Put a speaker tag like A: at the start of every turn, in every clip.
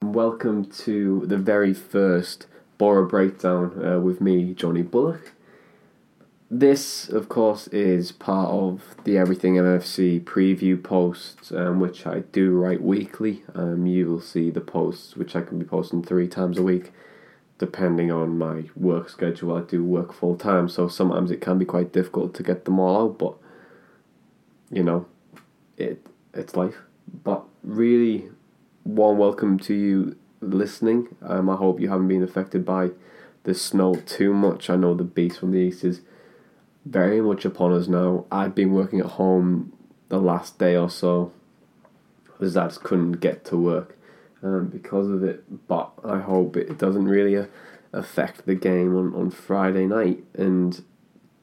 A: Welcome to the very first Boro Breakdown uh, with me, Jonny Bullock. This, of course, is part of the Everything MFC preview posts, um, which I do write weekly. Um, you will see the posts, which I can be posting three times a week, depending on my work schedule. I do work full time, so sometimes it can be quite difficult to get them all out, but you know, it it's life. But really, warm welcome to you listening. Um, I hope you haven't been affected by the snow too much. I know the beast from the east is very much upon us now. I've been working at home the last day or so because I just couldn't get to work um, because of it. But I hope it doesn't really uh, affect the game on, on Friday night. And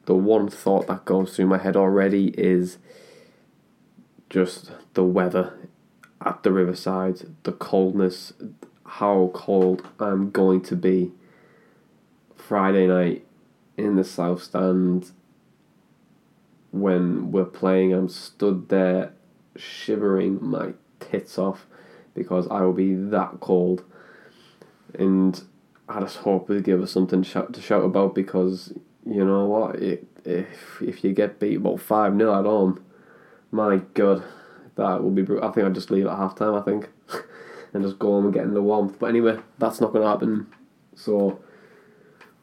A: the one thought that goes through my head already is just the weather at the riverside, the coldness, how cold I'm going to be Friday night in the south stand when we're playing. I'm stood there shivering my tits off because I will be that cold. And I just hope they give us something to shout, to shout about because you know what? It, if if you get beat about 5 0 at home, my god, that will be. I think I'd just leave at half time, I think, and just go home and get in the warmth. But anyway, that's not going to happen. So,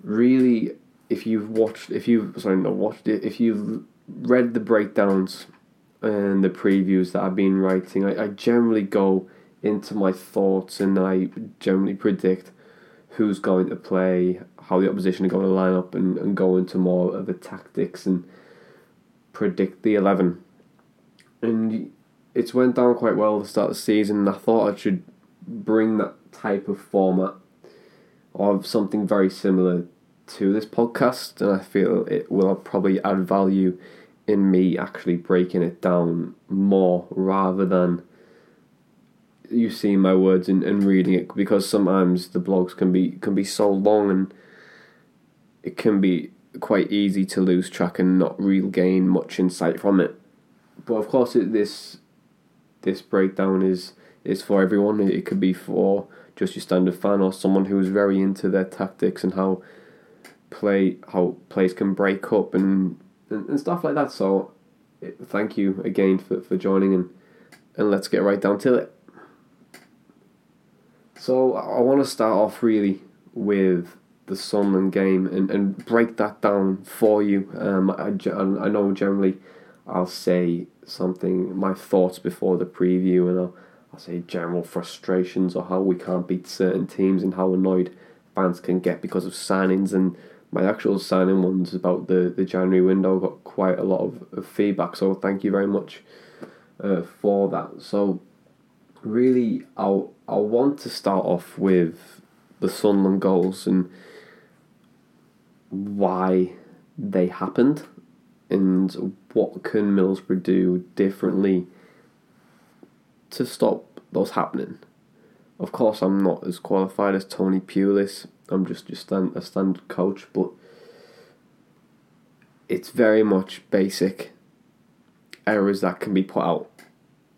A: really, if you've watched, if you've, sorry, not watched it, if you've read the breakdowns and the previews that I've been writing, I, I generally go into my thoughts and I generally predict who's going to play, how the opposition are going to line up, and, and go into more of the tactics and predict the 11. And it's went down quite well the start of the season, and I thought I should bring that type of format of something very similar to this podcast, and I feel it will probably add value in me actually breaking it down more rather than you seeing my words and, and reading it because sometimes the blogs can be can be so long and it can be quite easy to lose track and not really gain much insight from it. But of course, it, this this breakdown is is for everyone. It, could be for just your standard fan or someone who's very into their tactics and how play how plays can break up and and, and stuff like that. So, thank you again for, for joining and and let's get right down to it. So I want to start off really with the Sunderland game and, and break that down for you. Um, I, I know generally I'll say something, my thoughts before the preview, and I'll, I'll say general frustrations or how we can't beat certain teams and how annoyed fans can get because of signings. And my actual signing ones about the, the January window got quite a lot of, of feedback, so thank you very much uh, for that. So, really, I'll I want to start off with the Sunderland goals and why they happened and what can Middlesbrough do differently to stop those happening. Of course, I'm not as qualified as Tony Pulis. I'm just just stand, a standard coach, but it's very much basic errors that can be put out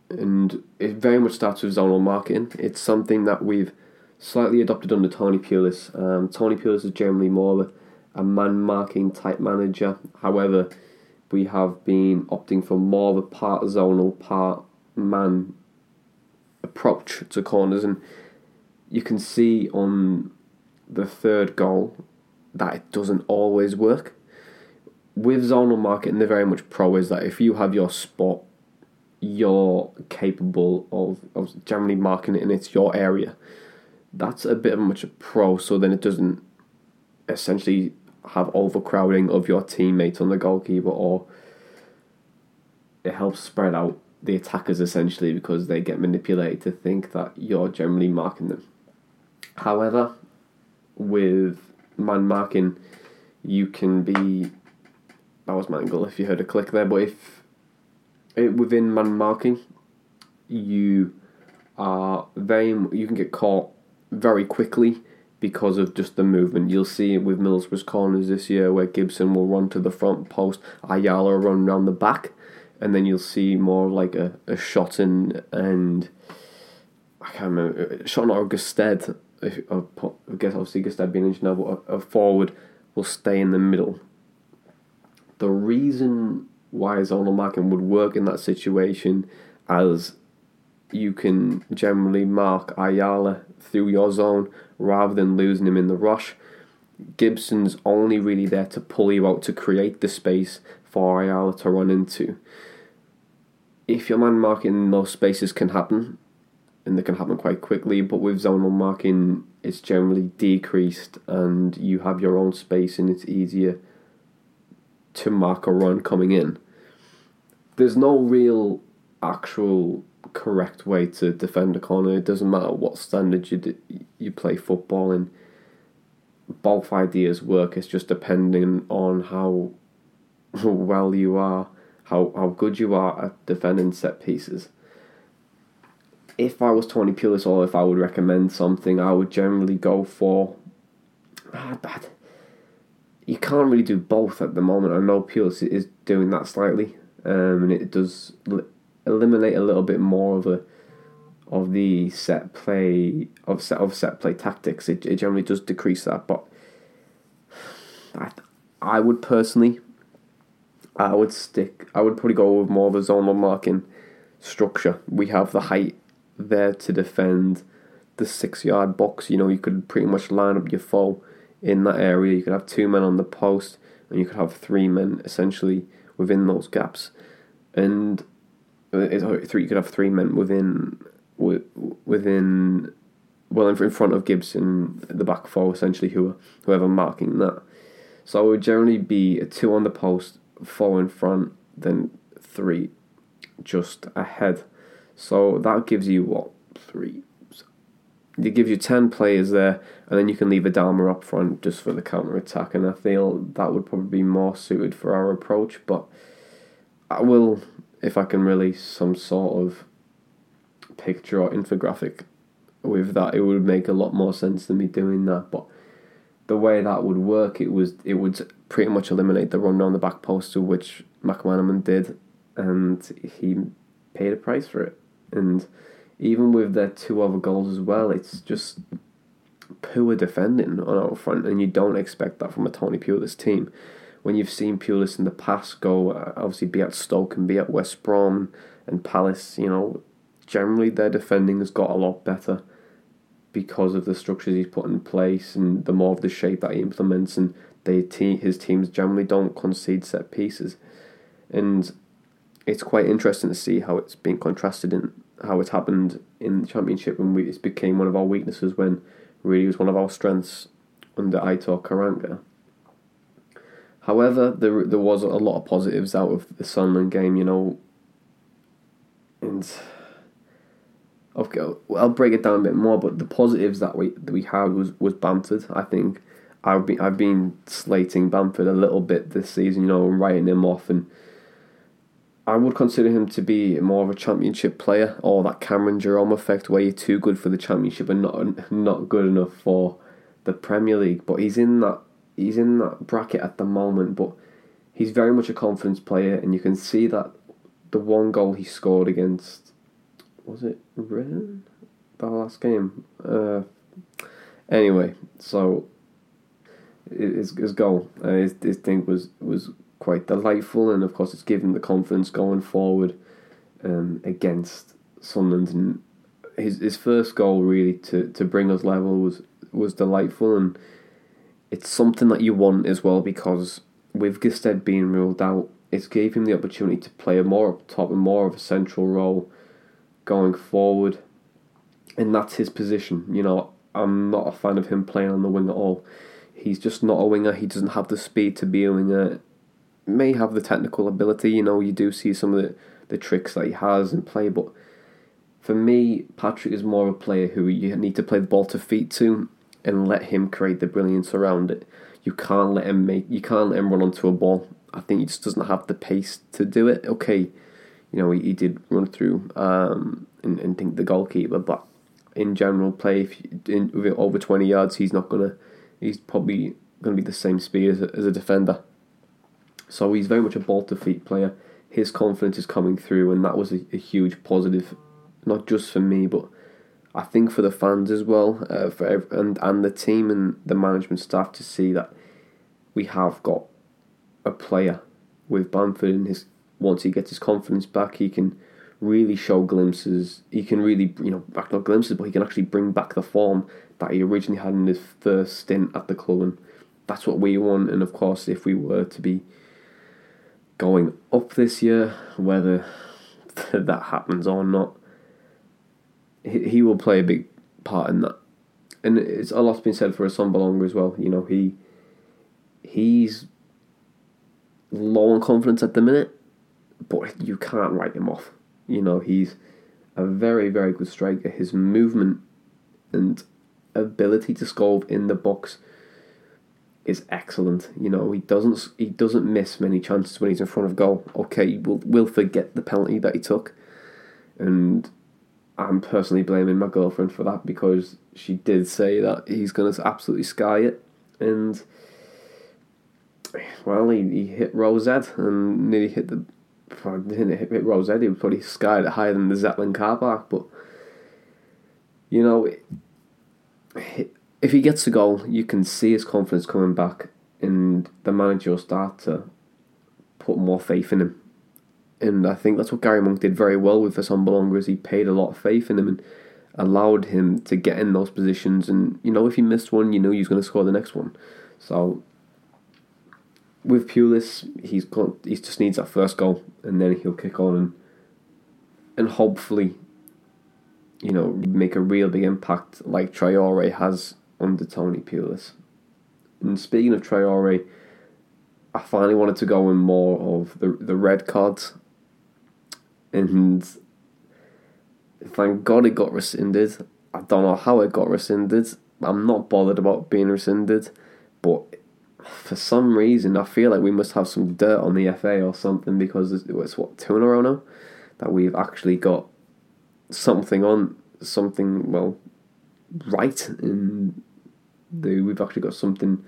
A: and it very much starts with zonal marking. It's something that we've slightly adopted under Tony Pulis. Um, Tony Pulis is generally more of a man marking type manager. However, we have been opting for more of a part zonal, part man approach to corners, and you can see on the third goal that it doesn't always work. With zonal marking, they're very much pro is that if you have your spot, you're capable of, of generally marking it and it's your area. That's a bit of much a pro, so then it doesn't essentially have overcrowding of your teammates on the goalkeeper or it helps spread out the attackers essentially because they get manipulated to think that you're generally marking them. However, with man marking, you can be. That was my angle if you heard a click there, but if it, within man marking, you are very. You can get caught very quickly because of just the movement. You'll see it with Middlesbrough's corners this year where Gibson will run to the front post, Ayala run around the back, and then you'll see more like a, a Shotton and I can't remember uh, shot or Gestede. I guess obviously Gestede being injured now, but a, a forward will stay in the middle. The reason why zonal marking would work in that situation as you can generally mark Ayala through your zone rather than losing him in the rush. Gibson's only really there to pull you out to create the space for Ayala to run into. If your man marking those spaces can happen, and they can happen quite quickly, but with zonal marking, it's generally decreased and you have your own space and it's easier to mark a run coming in. There's no real actual correct way to defend a corner. It doesn't matter what standard you you play football in. Both ideas work. It's just depending on how well you are, how how good you are at defending set pieces. If I was Tony Pulis or if I would recommend something, I would generally go for. Ah, that. You can't really do both at the moment. I know Pulis is doing that slightly, um, and it does eliminate a little bit more of a of the set play of set of set play tactics. It, it generally does decrease that, but I I would personally I would stick I would probably go with more of a zonal marking structure. We have the height there to defend the six yard box. You know, you could pretty much line up your foe in that area. You could have two men on the post and you could have three men essentially within those gaps. And three. You could have three men within within well in front of Gibson, the back four essentially who are whoever marking that. So it would generally be a two on the post, four in front, then three just ahead. So that gives you what three. It gives you ten players there, and then you can leave Adama up front just for the counter attack. And I feel that would probably be more suited for our approach. But I will if I can release some sort of picture or infographic with that, it would make a lot more sense than me doing that. But the way that would work, it was it would pretty much eliminate the run down the back post, which McManaman did, and he paid a price for it. And even with their two other goals as well, it's just poor defending on our front, and you don't expect that from a Tony Pulis team when you've seen Pulis in the past go, uh, obviously be at Stoke and be at West Brom and Palace, you know, generally their defending has got a lot better because of the structures he's put in place and the more of the shape that he implements and they te- his teams generally don't concede set pieces. And it's quite interesting to see how it's been contrasted in how it happened in the championship when we, it became one of our weaknesses when really it was one of our strengths under Aitor Karanka. However, there there was a lot of positives out of the Sunderland game, you know, and okay, I'll break it down a bit more. But the positives that we that we had was was Bamford. I think I've been I've been slating Bamford a little bit this season, you know, writing him off, and I would consider him to be more of a championship player, or that Cameron Jerome effect, where you're too good for the championship and not not good enough for the Premier League. But he's in that he's in that bracket at the moment, but he's very much a confidence player, and you can see that the one goal he scored against was it Rennes the last game. Uh, anyway, so his his goal, uh, his his thing was was quite delightful, and of course it's given the confidence going forward um, against Sunderland, and his his first goal really to, to bring us level was was delightful and it's something that you want as well because with Gestede being ruled out, it's gave him the opportunity to play a more up top and more of a central role going forward. And that's his position. You know, I'm not a fan of him playing on the wing at all. He's just not a winger. He doesn't have the speed to be a winger. May have the technical ability, you know, you do see some of the, the tricks that he has in play, but for me, Patrick is more of a player who you need to play the ball to feet to and let him create the brilliance around it. You can't let him make you can't let him run onto a ball. I think he just doesn't have the pace to do it. Okay, you know, he, he did run through um, and, and think the goalkeeper, but in general play, if in, with over 20 yards, he's not gonna, he's probably gonna be the same speed as a, as a defender. So he's very much a ball to feet player. His confidence is coming through, and that was a, a huge positive, not just for me, but I think for the fans as well, uh, for every, and and the team and the management staff to see that we have got a player with Bamford and his once he gets his confidence back, he can really show glimpses. He can really you know back not glimpses, but he can actually bring back the form that he originally had in his first stint at the club, and that's what we want. And of course, if we were to be going up this year, whether that happens or not he, he will play a big part in that. And it's a lot's been said for Assombalonga as well. You know, he he's low on confidence at the minute, but you can't write him off. You know, he's a very, very good striker. His movement and ability to score in the box is excellent. You know, he doesn't he doesn't miss many chances when he's in front of goal. Okay, we'll we'll forget the penalty that he took, and I'm personally blaming my girlfriend for that because she did say that he's going to absolutely sky it, and well, he, he hit Rosette and nearly hit the. Didn't hit, hit Rosette, he probably skied it higher than the Zeppelin car park, but you know, if he gets a goal, you can see his confidence coming back, and the manager will start to put more faith in him and I think that's what Gary Monk did very well with Assombalonga is he paid a lot of faith in him and allowed him to get in those positions. And you know if he missed one you know he's going to score the next one. So with Pulis he's got he just needs that first goal and then he'll kick on and and hopefully you know make a real big impact like Traore has under Tony Pulis. And speaking of Traore I finally wanted to go in more of the the red cards and thank God it got rescinded. I don't know how it got rescinded. I'm not bothered about being rescinded, but for some reason I feel like we must have some dirt on the FA or something because it's what two in a row now that we've actually got something on something well right in the we've actually got something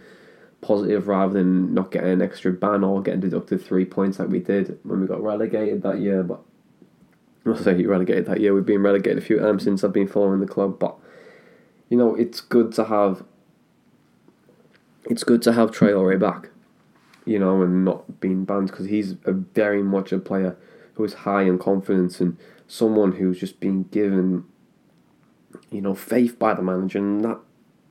A: positive rather than not getting an extra ban or getting deducted three points like we did when we got relegated that year. But I say relegated that year. We've been relegated a few times since I've been following the club, but you know it's good to have. It's good to have Traore back, you know, and not being banned because he's a very much a player who is high in confidence and someone who's just been given, you know, faith by the manager, and that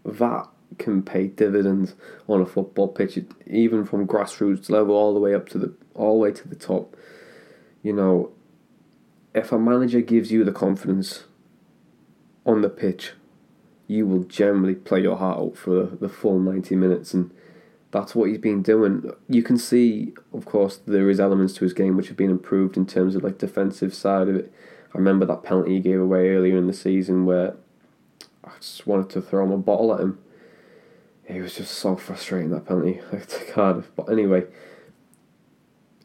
A: that can pay dividends on a football pitch, even from grassroots level all the way up to the all the way to the top. You know, if a manager gives you the confidence on the pitch, you will generally play your heart out for the, full 90 minutes and that's what he's been doing. You can see, of course, there is elements to his game which have been improved in terms of like defensive side of it. I remember that penalty he gave away earlier in the season where I just wanted to throw him a bottle at him. It was just so frustrating that penalty to Cardiff. But anyway,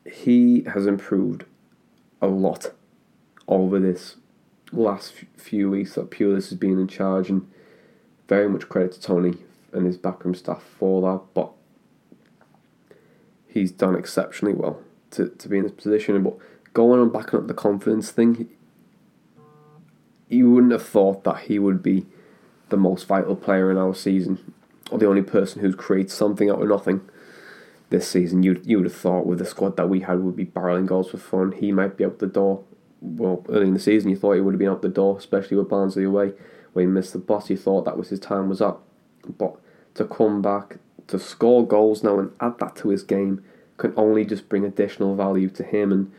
A: he has improved a lot over this last few weeks that Pulis has been in charge, and very much credit to Tony and his backroom staff for that. But he's done exceptionally well to, to be in this position. But going on backing up the confidence thing, you wouldn't have thought that he would be the most vital player in our season, or the only person who's created something out of nothing this season. You you would have thought with the squad that we had would be barreling goals for fun. He might be out the door well, early in the season, you thought he would have been out the door, especially with Barnsley away, When he missed the bus. You thought that was his time was up. But to come back, to score goals now and add that to his game can only just bring additional value to him. And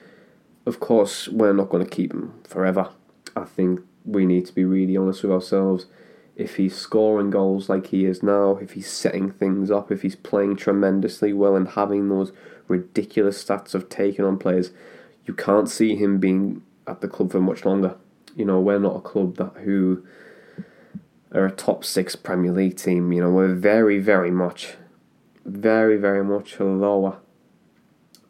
A: of course, we're not going to keep him forever. I think we need to be really honest with ourselves. If he's scoring goals like he is now, if he's setting things up, if he's playing tremendously well and having those ridiculous stats of taking on players, you can't see him being at the club for much longer. You know, we're not a club that who are a top six Premier League team. You know, we're very, very much, very, very much lower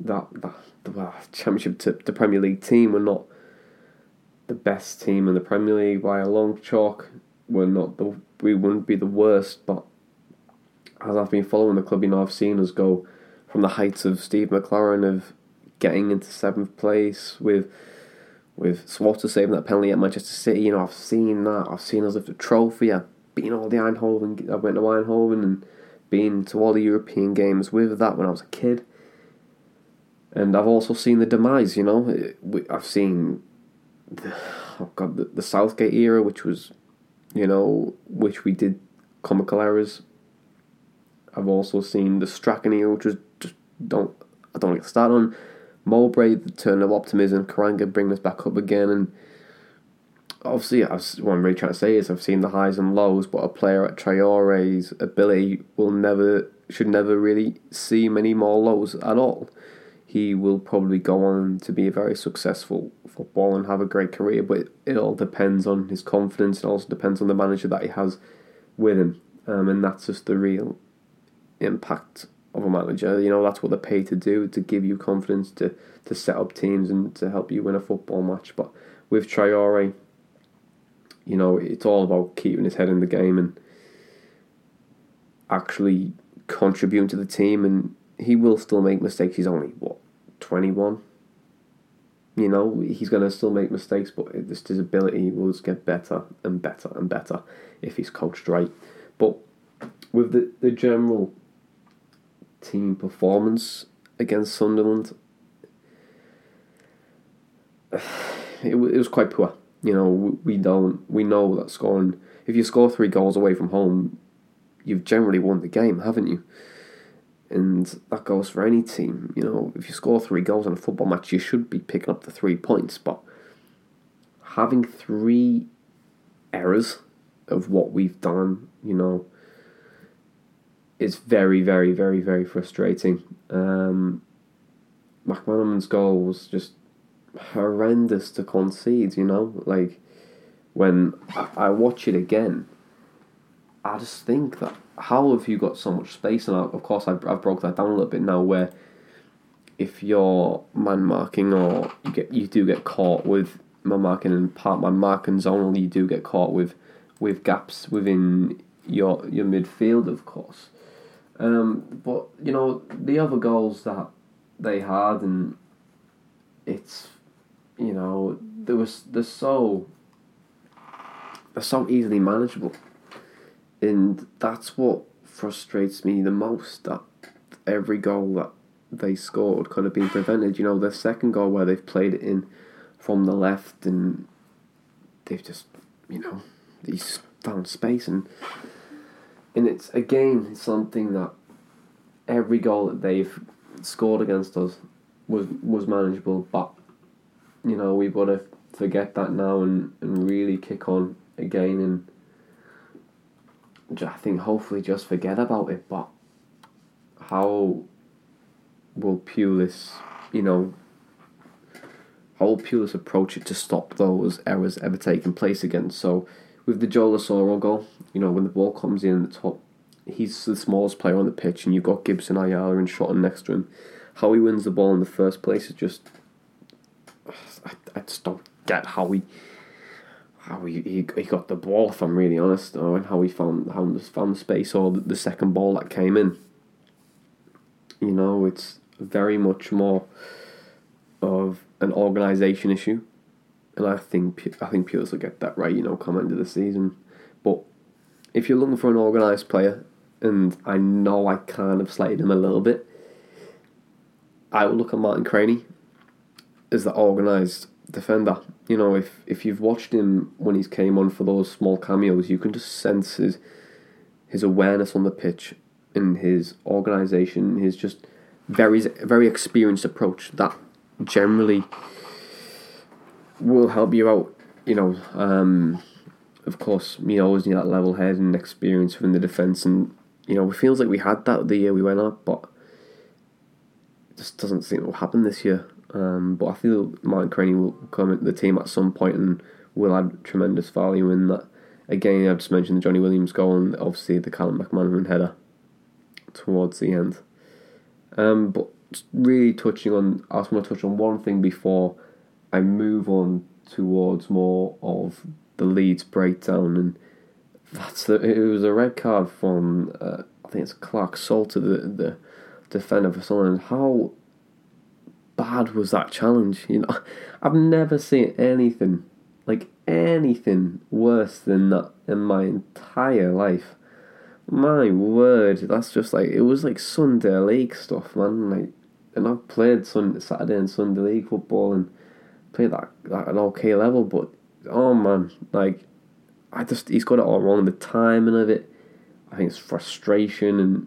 A: that that the championship to the Premier League team. We're not the best team in the Premier League by a long chalk. We're not the we wouldn't be the worst, but as I've been following the club, you know, I've seen us go from the heights of Steve McClaren of getting into seventh place with with Schwarzer saving that penalty at Manchester City. You know, I've seen that. I've seen us lift a trophy. I've been all the Eindhoven. I went to Eindhoven and been to all the European games with that when I was a kid. And I've also seen the demise. You know, I've seen the, oh god the, the Southgate era, which was, you know, which we did comical errors. I've also seen the Strachan era, which was just don't I don't like to start on. Mowbray, the turn of optimism, Karanka bring us back up again, and obviously, what I'm really trying to say is I've seen the highs and lows, but a player at Traore's ability will never should never really see many more lows at all. He will probably go on to be a very successful footballer and have a great career, but it, it all depends on his confidence. It also depends on the manager that he has with him, um, and that's just the real impact of a manager. You know, that's what they're paid to do, to give you confidence, to, to set up teams and to help you win a football match. But with Traore, you know, it's all about keeping his head in the game and actually contributing to the team. And he will still make mistakes. He's only, what, 21? You know, he's going to still make mistakes, but just his ability will just get better and better and better if he's coached right. But with the, the general team performance against Sunderland, it, it was quite poor. You know, we don't we know that scoring if you score three goals away from home, you've generally won the game, haven't you? And that goes for any team. You know, if you score three goals in a football match, you should be picking up the three points. But having three errors of what we've done, you know, it's very, very, very, very frustrating. Um, McManaman's goal was just horrendous to concede, you know? Like, when I, I watch it again, I just think that how have you got so much space? And I, of course, I've, I've broke that down a little bit now where if you're man marking or you get you do get caught with man marking and part man marking zone, you do get caught with with gaps within your your midfield, of course. Um, but you know the other goals that they had, and it's you know there was they're so they're so easily manageable, and that's what frustrates me the most. That every goal that they scored could have been prevented. You know, the second goal where they've played it in from the left, and they've just you know these found space and and it's again something that every goal that they've scored against us was was manageable, but you know we've got to forget that now and, and really kick on again and I think hopefully just forget about it. But how will Pulis, you know, how will Pulis approach it to stop those errors ever taking place again? So with the Joe Asoro goal, you know, when the ball comes in the top, he's the smallest player on the pitch, and you've got Gibson Ayala and Shotton next to him. How he wins the ball in the first place is just. I, I just don't get how he. How he, he, he got the ball, if I'm really honest, or how he found how he found the space, or the, the second ball that came in. You know, it's very much more of an organisation issue and I think I think Pulis will get that right. You know, come into the season, but if you're looking for an organised player, and I know I kind of slighted him a little bit, I would look at Martin Cranie as the organised defender. You know, if if you've watched him when he's came on for those small cameos, you can just sense his his awareness on the pitch and his organisation, his just very very experienced approach that generally will help you out. You know, um, of course, you always need that level head and experience within the defence, and you know, it feels like we had that the year we went up, but it just doesn't seem to happen this year. Um, but I feel Martin Cranie will come into the team at some point and will add tremendous value in that. Again, I've just mentioned the Jonny Williams goal and obviously the Callum McManaman header towards the end. Um, but really touching on, I just want to touch on one thing before I move on towards more of the Leeds breakdown, and that's the, it was a red card from uh, I think it's Clarke-Salter, the the defender for Sunderland. How bad was that challenge? You know, I've never seen anything like anything worse than that in my entire life. My word, that's just like it was like Sunday league stuff, man. Like, and I've played Sunday, Saturday and Sunday league football and played that at an okay level, but oh man, like I just he's got it all wrong. The timing of it, I think it's frustration, and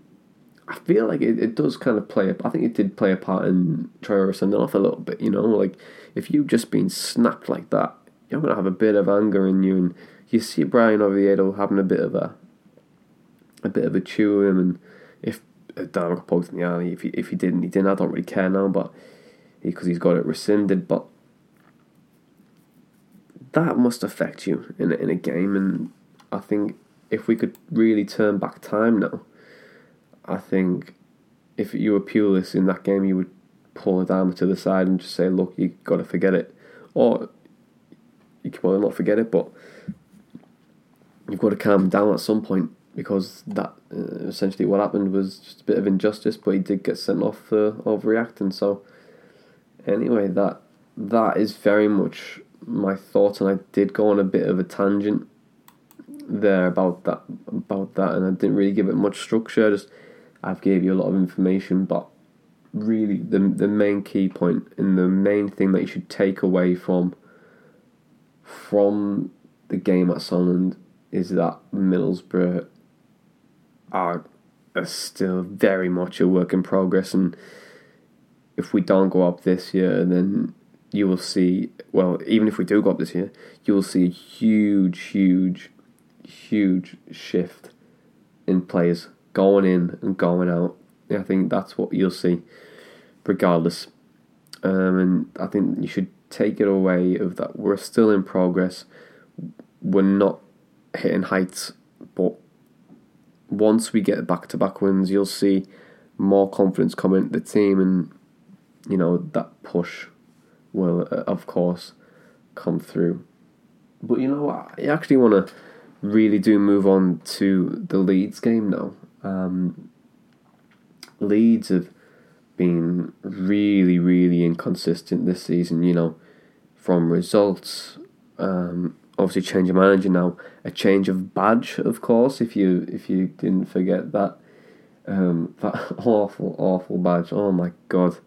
A: I feel like it, it does kind of play. I think it did play a part in Traore sending off a little bit. You know, like if you've just been snapped like that, you're gonna have a bit of anger in you, and you see Bryan Oviedo having a bit of a a bit of a chew him, and if uh, Dan got poked in the eye, if he if he didn't, he didn't. I don't really care now, but because he, he's got it rescinded, but that must affect you in in a game. And I think if we could really turn back time now, I think if you were Pulis in that game, you would pull Adama to the side and just say, "Look, you got to forget it," or you can well not forget it, but you've got to calm down at some point because that uh, essentially what happened was just a bit of injustice, but he did get sent off for overreacting. So anyway, that that is very much my thoughts, and I did go on a bit of a tangent there about that about that, and I didn't really give it much structure. Just I've gave you a lot of information, but really the the main key point and the main thing that you should take away from from the game at Sunderland is that Middlesbrough are, are still very much a work in progress, and if we don't go up this year, then you will see, well, even if we do go up this year, you will see a huge, huge, huge shift in players going in and going out. I think that's what you'll see, regardless. Um, and I think you should take it away of that we're still in progress. We're not hitting heights, but once we get back to back wins, you'll see more confidence come into the team, and you know that push will, uh, of course, come through. But you know what? I actually want to really do move on to the Leeds game now. Um, Leeds have been really, really inconsistent this season, you know, from results. Um, obviously, change of manager now, a change of badge, of course. If you if you didn't forget that, um, that awful, awful badge. Oh my god,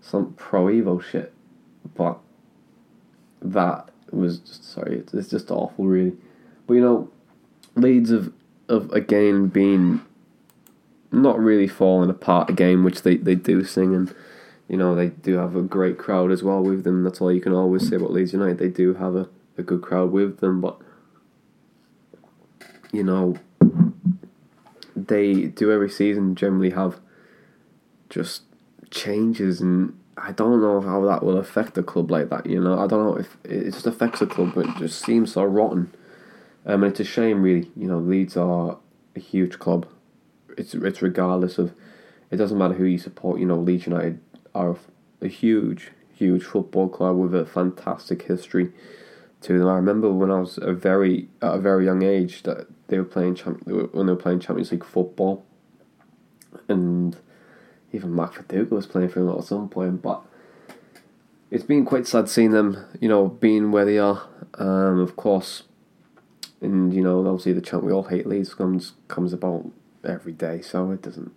A: some Pro Evo shit but that was just sorry, it's, just awful, really. But you know, Leeds have of again been not really falling apart again, which they, they do sing and you know they do have a great crowd as well with them. That's all you can always say about Leeds United. They do have a, a good crowd with them, but you know they do every season generally have just changes and I don't know how that will affect the club like that. You know, I don't know if it just affects the club, but it just seems so rotten. Um, and it's a shame, really. You know, Leeds are a huge club. It's it's regardless of, it doesn't matter who you support. You know, Leeds United are a huge, huge football club with a fantastic history to them. I remember when I was a very at a very young age that they were playing champ when they were playing Champions League football, and even Mark Viduka was playing for them at some point. But it's been quite sad seeing them, you know, being where they are. Um, of course, and you know, obviously the chant we all hate Leeds comes comes about every day, so it doesn't,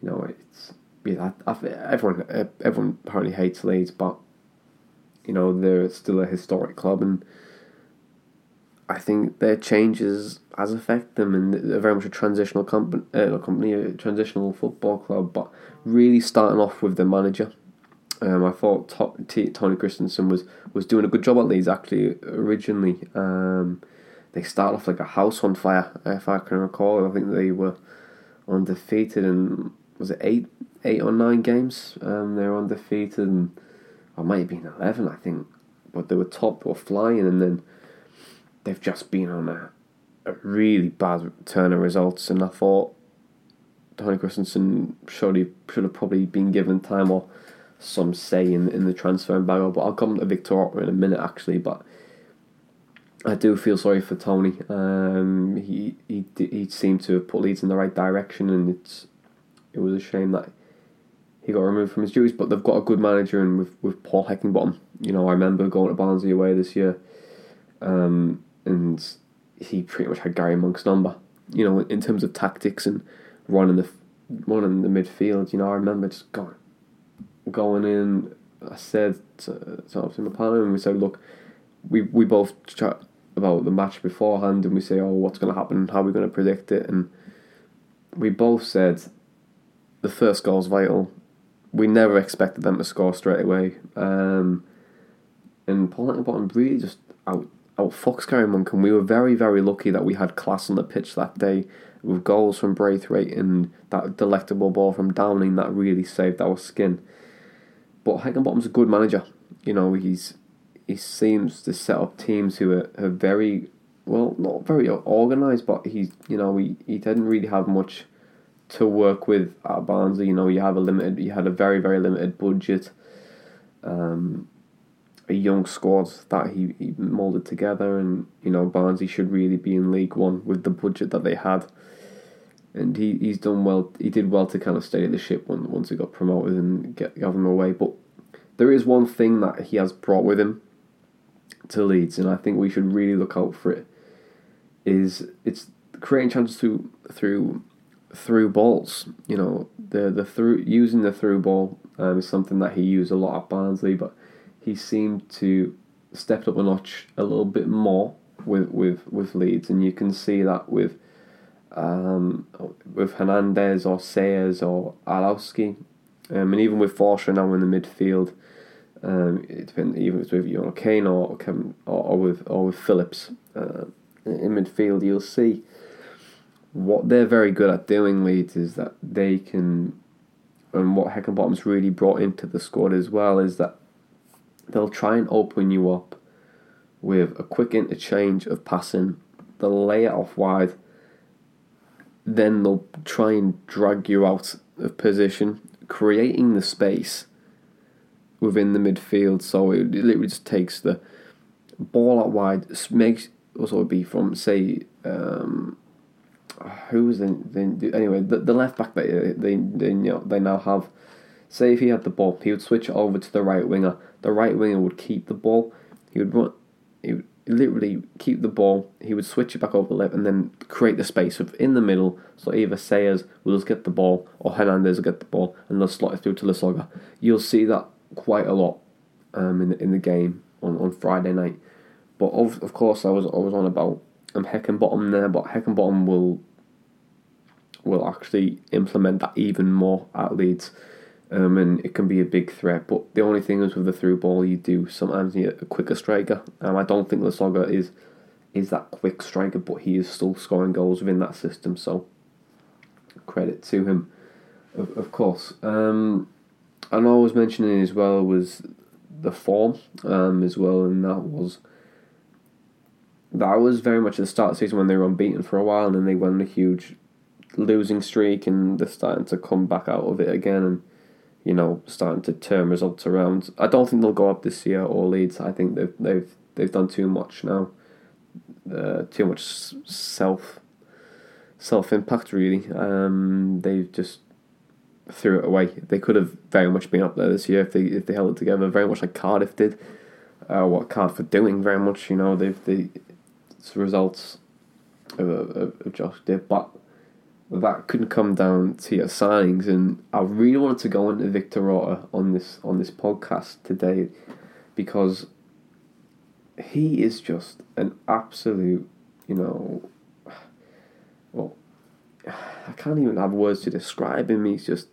A: you know, it's yeah, I, I, everyone everyone apparently hates Leeds, but You know, they're still a historic club, and I think their changes has affected them, and they're very much a transitional company, uh, company, a transitional football club. But really, starting off with the manager, um, I thought T- Tony Christiansen was was doing a good job at Leeds actually originally. Um, they started off like a house on fire, if I can recall. I think they were undefeated and was it eight eight or nine games? Um, they were undefeated and I might have been eleven, I think. But they were top, or flying, and then they've just been on a, a really bad turn of results. And I thought Tony Christiansen have, should have probably been given time or some say in in the transfer embargo. But I'll come to Victor in a minute, actually. But I do feel sorry for Tony. Um, he he he seemed to have put Leeds in the right direction, and it's it was a shame that he got removed from his duties. But they've got a good manager, and with with Paul Heckingbottom, you know, I remember going to Barnsley away this year, um, and he pretty much had Gary Monk's number. You know, in terms of tactics and running the running the midfield. You know, I remember just going going in. I said to, to my partner, and we said, look, we we both chat about the match beforehand and we say, oh, what's going to happen? How are we going to predict it? And we both said the first goal is vital. We never expected them to score straight away. Um, and Paul Heckingbottom really just out out Fox Gary Monk, and we were very very lucky that we had class on the pitch that day with goals from Braithwaite and that delectable ball from Downing that really saved our skin. But Heckingbottom's a good manager. You know he's he seems to set up teams who are, are very well, not very organised, but he's you know he, he didn't really have much to work with at Barnsley. You know, you have a limited, you had a very very limited budget, um, a young squad that he, he molded together, and you know Barnsley should really be in League One with the budget that they had. And he, he's done well. He did well to kind of steady the ship when, once he got promoted and get have him away. But there is one thing that he has brought with him to Leeds, and I think we should really look out for it. Is it's creating chances through through through balls. You know, the the through using the through ball um, is something that he used a lot at Barnsley, but he seemed to step up a notch a little bit more with with with Leeds, and you can see that with um, with Hernandez or Sayers or Alioski, um, and even with Forshaw now in the midfield. Um, it depends even if it's with know Kane or Kevin or, or with or with Phillips uh, in midfield. You'll see what they're very good at doing. Leeds is that they can, and what Heckingbottom's really brought into the squad as well is that they'll try and open you up with a quick interchange of passing. They'll lay it off wide. Then they'll try and drag you out of position, creating the space within the midfield. So it literally just takes the ball out wide, makes also be from say um, who was the, the anyway the, the left back that they they know, they now have. Say if he had the ball, he would switch it over to the right winger. The right winger would keep the ball. He would run. He would literally keep the ball. He would switch it back over the left and then create the space in the middle. So either Sayers will just get the ball or Hernandez will get the ball and they'll slot it through to Lasogga. You'll see that quite a lot um, in the, in the game on, on Friday night. But of of course, I was I was on about um, Heckingbottom there, but Heckingbottom will will actually implement that even more at Leeds, um, and it can be a big threat. But the only thing is with the through ball, you do sometimes need a quicker striker. Um, I don't think Lasogga is is that quick striker, but he is still scoring goals within that system. So credit to him, of, of course. Um, and I was mentioning as well was the form um, as well, and that was that was very much at the start of the season when they were unbeaten for a while, and then they went on a huge losing streak, and they're starting to come back out of it again, and you know starting to turn results around. I don't think they'll go up this year or Leeds. I think they've they've they've done too much now, uh, too much self self impact really. Um, they've just threw it away. They could have very much been up there this year if they if they held it together, very much like Cardiff did. Uh, what Cardiff doing very much, you know, they've the results of, of, of Josh did, but that couldn't come down to your signings. And I really wanted to go into Victor Orta on this on this podcast today because he is just an absolute, you know, well, I can't even have words to describe him. He's just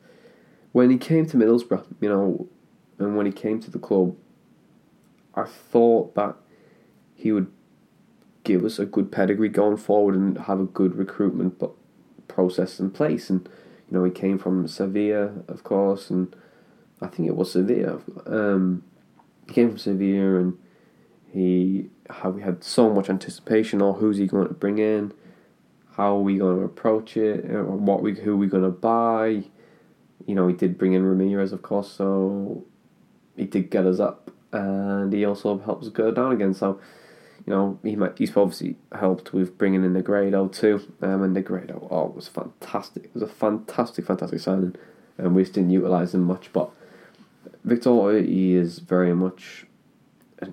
A: when he came to Middlesbrough, you know, and when he came to the club, I thought that he would give us a good pedigree going forward and have a good recruitment process in place. And you know, he came from Sevilla, of course, and I think it was Sevilla. Um, he came from Sevilla, and he how we had so much anticipation. Or oh, who's he going to bring in? How are we going to approach it? What we who are we going to buy? You know, he did bring in Ramirez, of course, so he did get us up, and he also helps us go down again. So you know, he might, he's obviously helped with bringing in the Negredo too. Um, and the Negredo, oh, was fantastic. It was a fantastic, fantastic signing. And we just didn't utilise him much. But Victor he is very much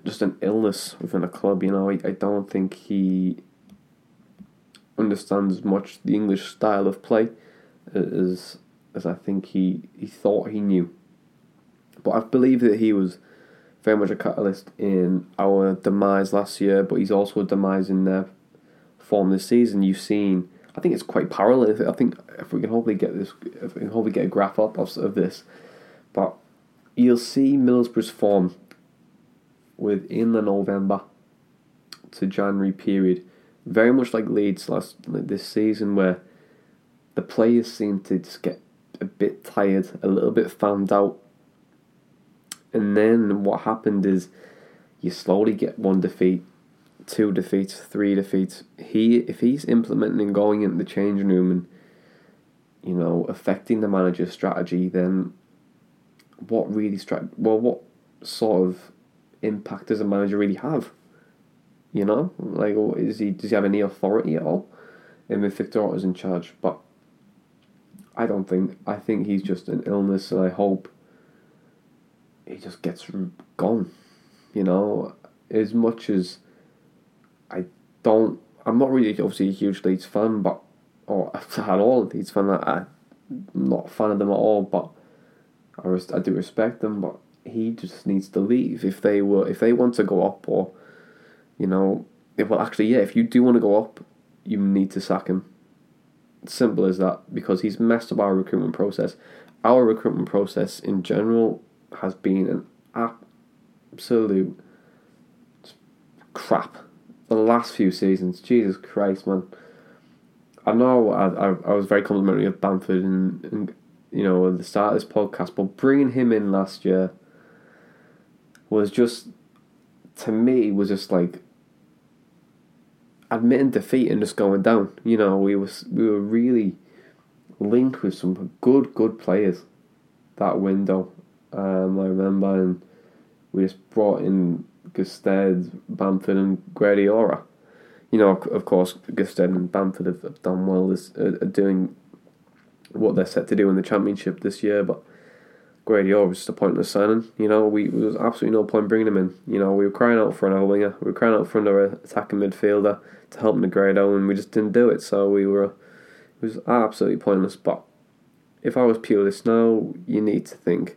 A: just an illness within a club. You know, I, I don't think he understands much the English style of play as as I think he, he thought he knew. But I believe that he was very much a catalyst in our demise last year, but he's also a demise in their form this season. You've seen, I think it's quite parallel. I think if we can hopefully get this, if we can hopefully get a graph up of, of this, but you'll see Middlesbrough's form within the November to January period, very much like Leeds last like this season, where the players seem to just get a bit tired, a little bit found out and then what happened is you slowly get one defeat, two defeats, three defeats. He if he's implementing and going into the changing room and you know affecting the manager's strategy, then what really strat well what sort of impact does a manager really have? You know, like is he does he have any authority at all? And if Victor is in charge, but I don't think I think he's just an illness, and I hope he just gets gone. You know, as much as I don't, I'm not really obviously a huge Leeds fan, but or at all Leeds fan. I'm not a fan of them at all, but I res- I do respect them. But he just needs to leave if they were if they want to go up or, you know, if, well actually yeah, if you do want to go up, you need to sack him. Simple as that because he's messed up our recruitment process. Our recruitment process in general has been an absolute crap. The last few seasons, Jesus Christ, man. I know I, I, I was very complimentary of Bamford and, and you know at the start of this podcast, but bringing him in last year was just to me was just like admitting defeat and just going down. You know, we was we were really linked with some good good players that window, um, I remember, and we just brought in Gestede, Bamford, and Guedioura. You know, of course, Gestede and Bamford have, have done well, this, uh, are doing what they're set to do in the championship this year, but Guedioura was just a pointless signing. You know, we there was absolutely no point bringing him in. You know, we were crying out for another winger, we were crying out for another attacking midfielder to help Negredo, and we just didn't do it. So we were, it was absolutely pointless. But if I was Pulis now, you need to think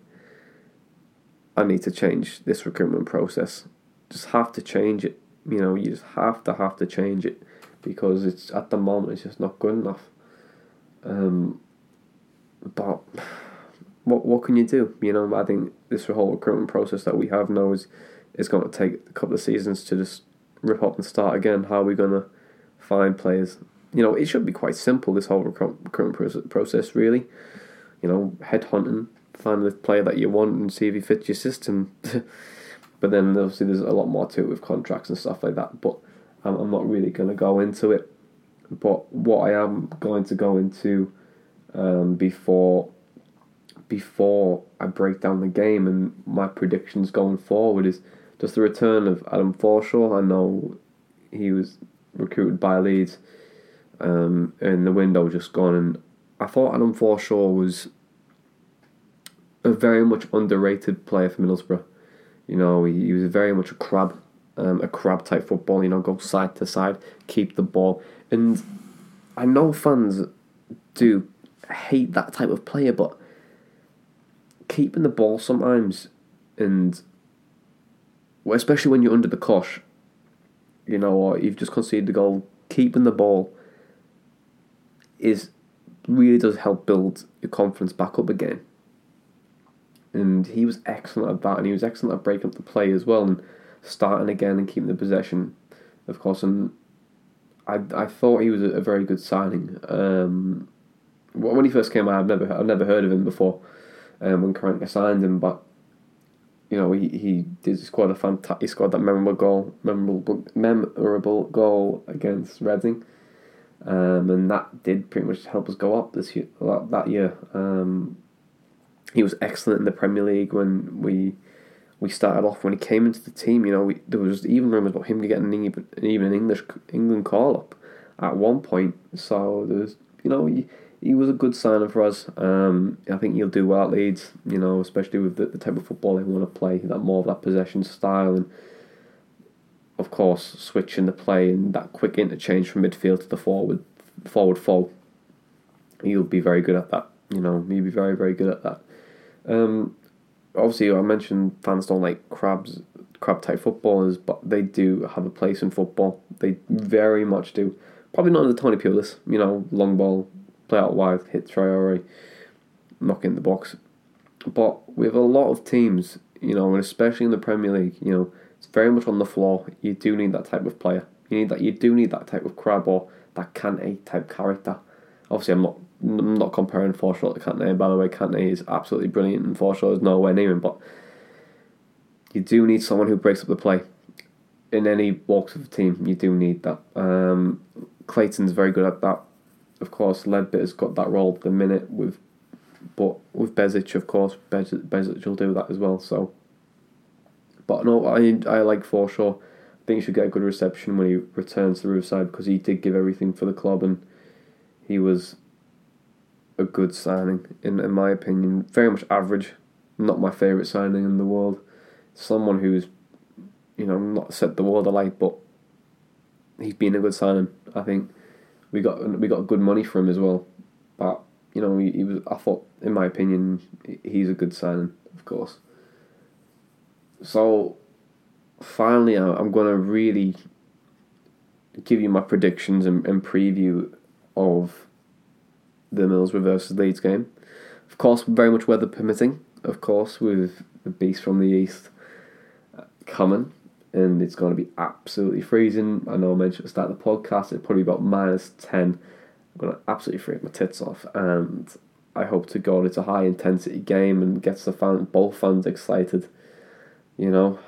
A: I need to change this recruitment process. Just have to change it. You know, you just have to have to change it because it's at the moment it's just not good enough. Um, but what what can you do? You know, I think this whole recruitment process that we have now is is going to take a couple of seasons to just rip up and start again. How are we going to find players? You know, it should be quite simple. This whole recruitment process, really. You know, headhunting, find the player that you want and see if he fits your system. but then obviously there's a lot more to it with contracts and stuff like that. But I'm, I'm not really going to go into it. But what I am going to go into um, before before I break down the game and my predictions going forward is just the return of Adam Forshaw. I know he was recruited by Leeds um, and the window just gone and I thought Adam Forshaw was a very much underrated player for Middlesbrough. You know, he, he was very much a crab, um, a crab type football. You know, go side to side, keep the ball, and I know fans do hate that type of player, but keeping the ball sometimes and especially when you're under the cosh, you know, or you've just conceded the goal, keeping the ball is really does help build your confidence back up again. And he was excellent at that, and he was excellent at breaking up the play as well, and starting again and keeping the possession, of course. And I I thought he was a, a very good signing. Um, when he first came out, I've never I've never heard of him before. Um, when Karanka signed him, but you know he he did scored a fantastic he scored that memorable goal memorable memorable goal against Reading. Um, and that did pretty much help us go up this year. That year, um, he was excellent in the Premier League when we we started off. When he came into the team, you know, we, there was even rumours about him getting an even, an English England call up at one point. So there's, you know, he, he was a good signing for us. Um, I think he'll do well at Leeds. You know, especially with the, the type of football they want to play, that more of that possession style and of course, switching the play and that quick interchange from midfield to the forward forward foul. He'll be very good at that. You know, he'll be very very good at that. Um, obviously, I mentioned fans don't like crabs, crab type footballers, but they do have a place in football. They very much do. Probably not in the Tony Pulis, you know, long ball, play out wide, hit Traore, knock in the box. But with a lot of teams, you know, and especially in the Premier League, you know, it's very much on the floor. You do need that type of player. You need that. You do need that type of crab or that Kante type character. Obviously, I'm not. I'm not comparing Forshaw to Kante. By the way, Kante is absolutely brilliant, and Forshaw is nowhere near him. But you do need someone who breaks up the play. In any walks of the team, you do need that. Um, Clayton's very good at that. Of course, Leadbitter's got that role at the minute with, but with Besic, of course, Besic, Besic will do that as well. So but no, I I like Forshaw. I think he should get a good reception when he returns to the Riverside because he did give everything for the club and he was a good signing in in my opinion. Very much average, not my favourite signing in the world. Someone who's, you know, not set the world alight, but he's been a good signing. I think we got we got good money for him as well, but you know he, he was. I thought, in my opinion, he's a good signing, of course. So finally, I'm going to really give you my predictions and, and preview of the Middlesbrough versus Leeds game. Of course, very much weather permitting, of course, with the beast from the east uh, coming, and it's going to be absolutely freezing. I know I mentioned at the start of the podcast, it's probably about minus 10. I'm going to absolutely freak my tits off, and I hope to God it's a high intensity game and gets the fan, both fans excited you know,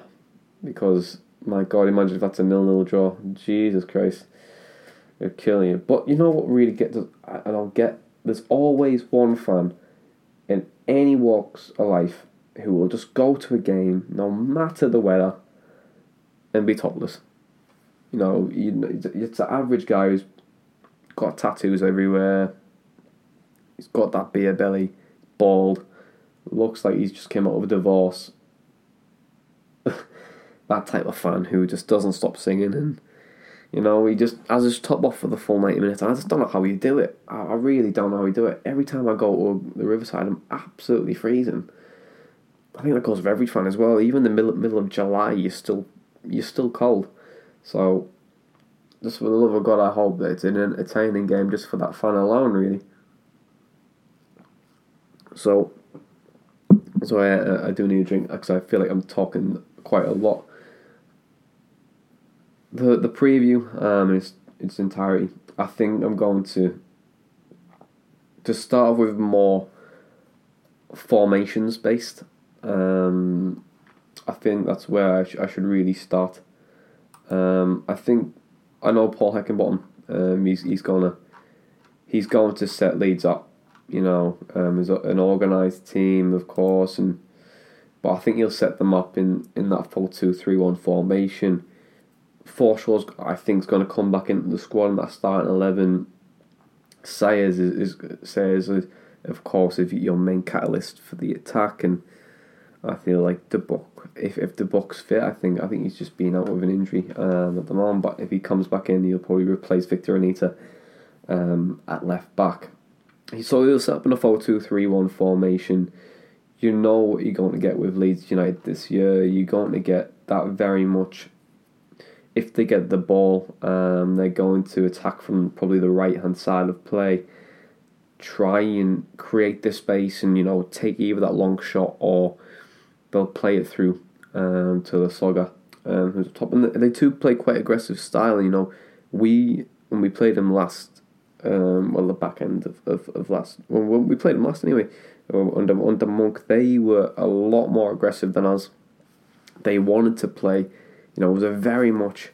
A: because my God, imagine if that's a nil-nil draw. Jesus Christ, they're killing you. But you know what really gets, and I'll get. There's always one fan in any walks of life who will just go to a game, no matter the weather, and be topless. You know, you, it's the average guy who's got tattoos everywhere. He's got that beer belly, bald, looks like he's just came out of a divorce, that type of fan who just doesn't stop singing and you know he just has his top off for the full 90 minutes. I just don't know how you do it. I, really don't know how you do it. Every time I go to the Riverside, I'm absolutely freezing. I think that goes for every fan as well. Even the middle middle of July, you're still you're still cold. So, just for the love of God, I hope that it's an entertaining game just for that fan alone, really. So, so I, I do need a drink because I feel like I'm talking quite a lot the the preview um, in its, entirety, I think I'm going to to start with more formations based. Um, I think that's where I, sh- I should really start. Um, I think I know Paul Heckingbottom. Um, he's he's gonna he's going to set Leeds up. You know, um, as an organised team, of course, and but I think he'll set them up in in that four two three one formation Forshaw's, I think, is going to come back into the squad in that starting 11. Sayers is, is Sayers, is, of course, if your main catalyst for the attack, and I feel like De Bock. If if De Bock's fit, I think I think he's just been out with an injury um, at the moment. But if he comes back in, he'll probably replace Victor Anita um, at left back. So he'll set up in a 4 2 3 1 formation. you know what you're going to get with Leeds United this year. You're going to get that very much. If they get the ball, um, they're going to attack from probably the right hand side of play. Try and create the space and you know take either that long shot or they'll play it through um, to Lasogga, um, who's top. And they too play quite aggressive style. You know, we when we played them last, um, well the back end of, of, of last when we played them last anyway under under Monk, they were a lot more aggressive than us. They wanted to play, you know, it was a very much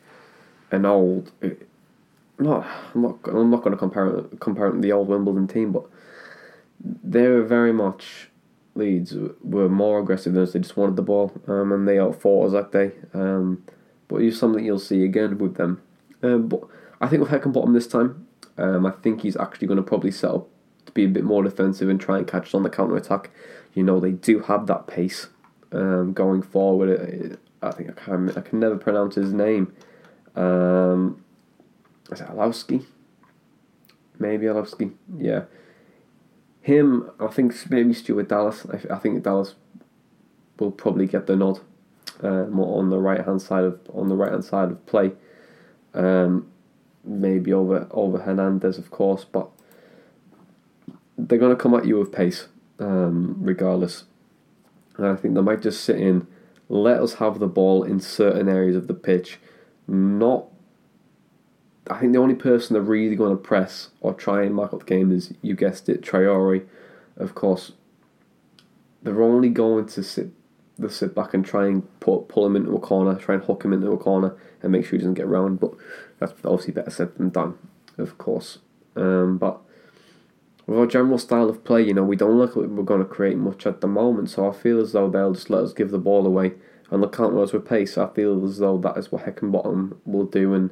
A: an old. Not, I'm not, I'm not going to compare compare the old Wimbledon team, but they were very much Leeds were more aggressive than us. They just wanted the ball, um, and they outfought us that day. Um, but it's something you'll see again with them. Um, but I think with Heckingbottom this time, um, I think he's actually going to probably set up to be a bit more defensive and try and catch on the counter attack. You know they do have that pace um, going forward. I think I can I can never pronounce his name. Um, is it Alioski? Maybe Alioski. Yeah. Him, I think maybe Stuart Dallas. I, I think Dallas will probably get the nod uh, more on the right hand side of on the right hand side of play. Um, maybe over over Hernandez, of course, but they're going to come at you with pace, um, regardless. And I think they might just sit in, let us have the ball in certain areas of the pitch, not. I think the only person they're really going to press or try and mark up the game is, you guessed it, Traore. Of course, they're only going to sit they sit back and try and pull, pull him into a corner, try and hook him into a corner and make sure he doesn't get round. But that's obviously better said than done, of course. Um, but with our general style of play, you know, we don't look like we're going to create much at the moment. So I feel as though they'll just let us give the ball away and look counter us with pace. I feel as though that is what Heckingbottom will do and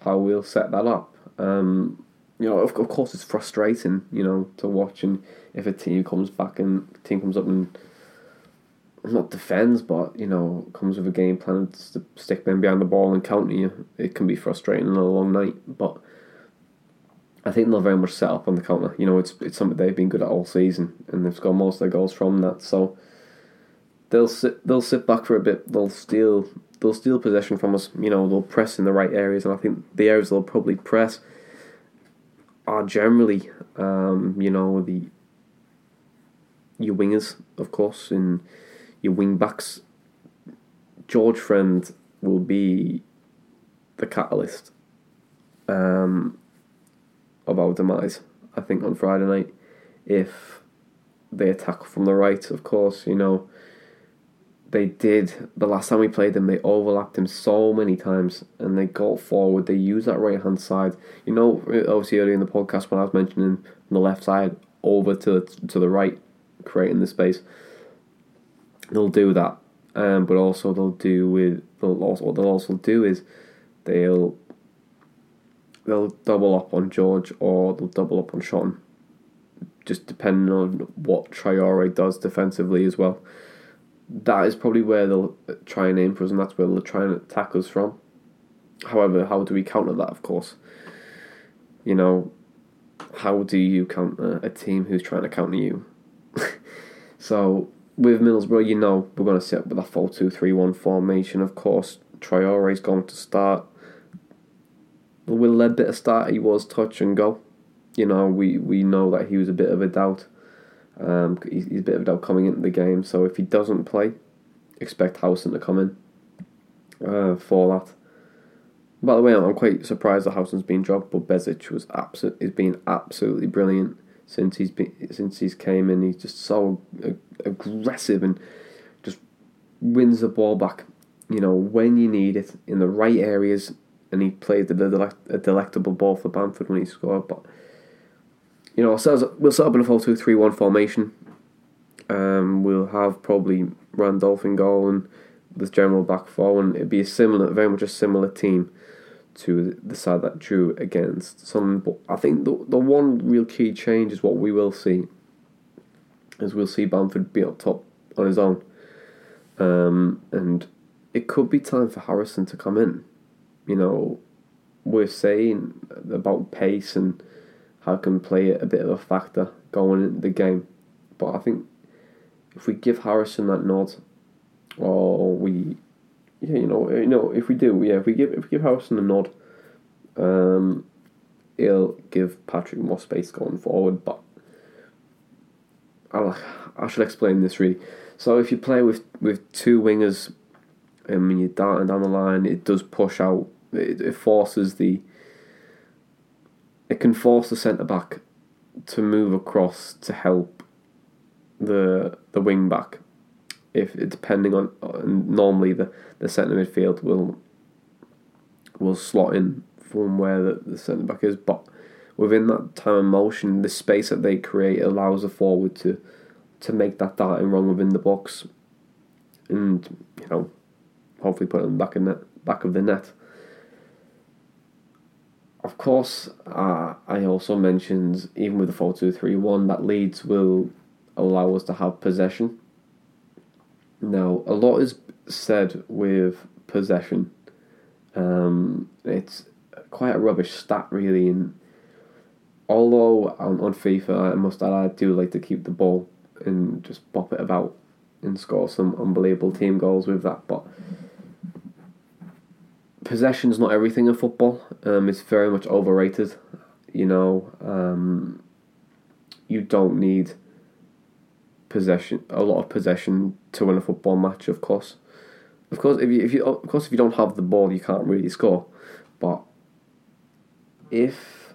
A: how we'll set that up. Um, you know, of, of course, it's frustrating, you know, to watch and if a team comes back and team comes up and not defends, but you know, comes with a game plan to stick men behind the ball and counter you. It can be frustrating on a long night, but I think they're very much set up on the counter. You know, it's it's something they've been good at all season, and they've scored most of their goals from that. So they'll sit they'll sit back for a bit. They'll steal they'll steal possession from us. You know, they'll press in the right areas, and I think the areas they'll probably press are generally, um, you know, the your wingers, of course, and your wing backs. George Friend will be the catalyst. Um, of our demise. I think on Friday night, if they attack from the right, of course, you know, they did the last time we played them. They overlapped him so many times, and they got forward. They used that right hand side. You know, obviously earlier in the podcast when I was mentioning the left side over to to the right, creating the space. They'll do that, um, but also they'll do with they'll also what they'll also do is they'll they'll double up on George or they'll double up on Sean, just depending on what Traore does defensively as well. That is probably where they'll try and aim for us, and that's where they'll try and attack us from. However, how do we counter that? Of course, you know, how do you counter a team who's trying to counter you? so with Middlesbrough, you know, we're going to set up with a 4 2 3 1 formation. Of course, Traore is going to start Will Leadbitter start? He was touch and go. You know, we, we know that he was a bit of a doubt. Um, he's, he's a bit of a doubt coming into the game. So if he doesn't play, expect Howson to come in uh, for that. By the way, I'm quite surprised that Howson's been dropped, but Besic was absolute. He's been absolutely brilliant since he's been since he's came in. He's just so ag- aggressive and just wins the ball back. You know when you need it in the right areas and he played a, a delectable ball for Bamford when he scored. But you know, we'll set up in a 4 2 3 1 formation. Um, we'll have probably Randolph in goal and this general back four, and it'd be a similar, very much a similar team to the side that drew against some. But I think the the one real key change is what we will see, is we'll see Bamford be up top on his own, um, and it could be time for Harrison to come in you know, we're saying about pace and how can play a bit of a factor going into the game. But I think if we give Harrison that nod, or we, yeah, you know, you know, if we do, yeah, if we give if we give Harrison a nod, um, it'll give Patrick more space going forward. But I'll, I should explain this really. So if you play with with two wingers, and when you're darting down the line, it does push out. It, it forces the. It can force the centre back to move across to help the the wing back. If depending on, normally the the centre midfield will will slot in from where the, the centre back is, but within that time of motion, the space that they create allows the forward to to make that darting run within the box, and you know, hopefully put back in the back of the net. Of course, uh, I also mentioned even with the four two three one that Leeds will allow us to have possession. Now, a lot is said with possession. Um, it's quite a rubbish stat, really. And although on, on FIFA, I must add, I do like to keep the ball and just bop it about and score some unbelievable team goals with that. But possession's not everything in football. Um, it's very much overrated. You know, um, you don't need possession, a lot of possession to win a football match. Of course, of course, if you if you of course if you don't have the ball, you can't really score. But if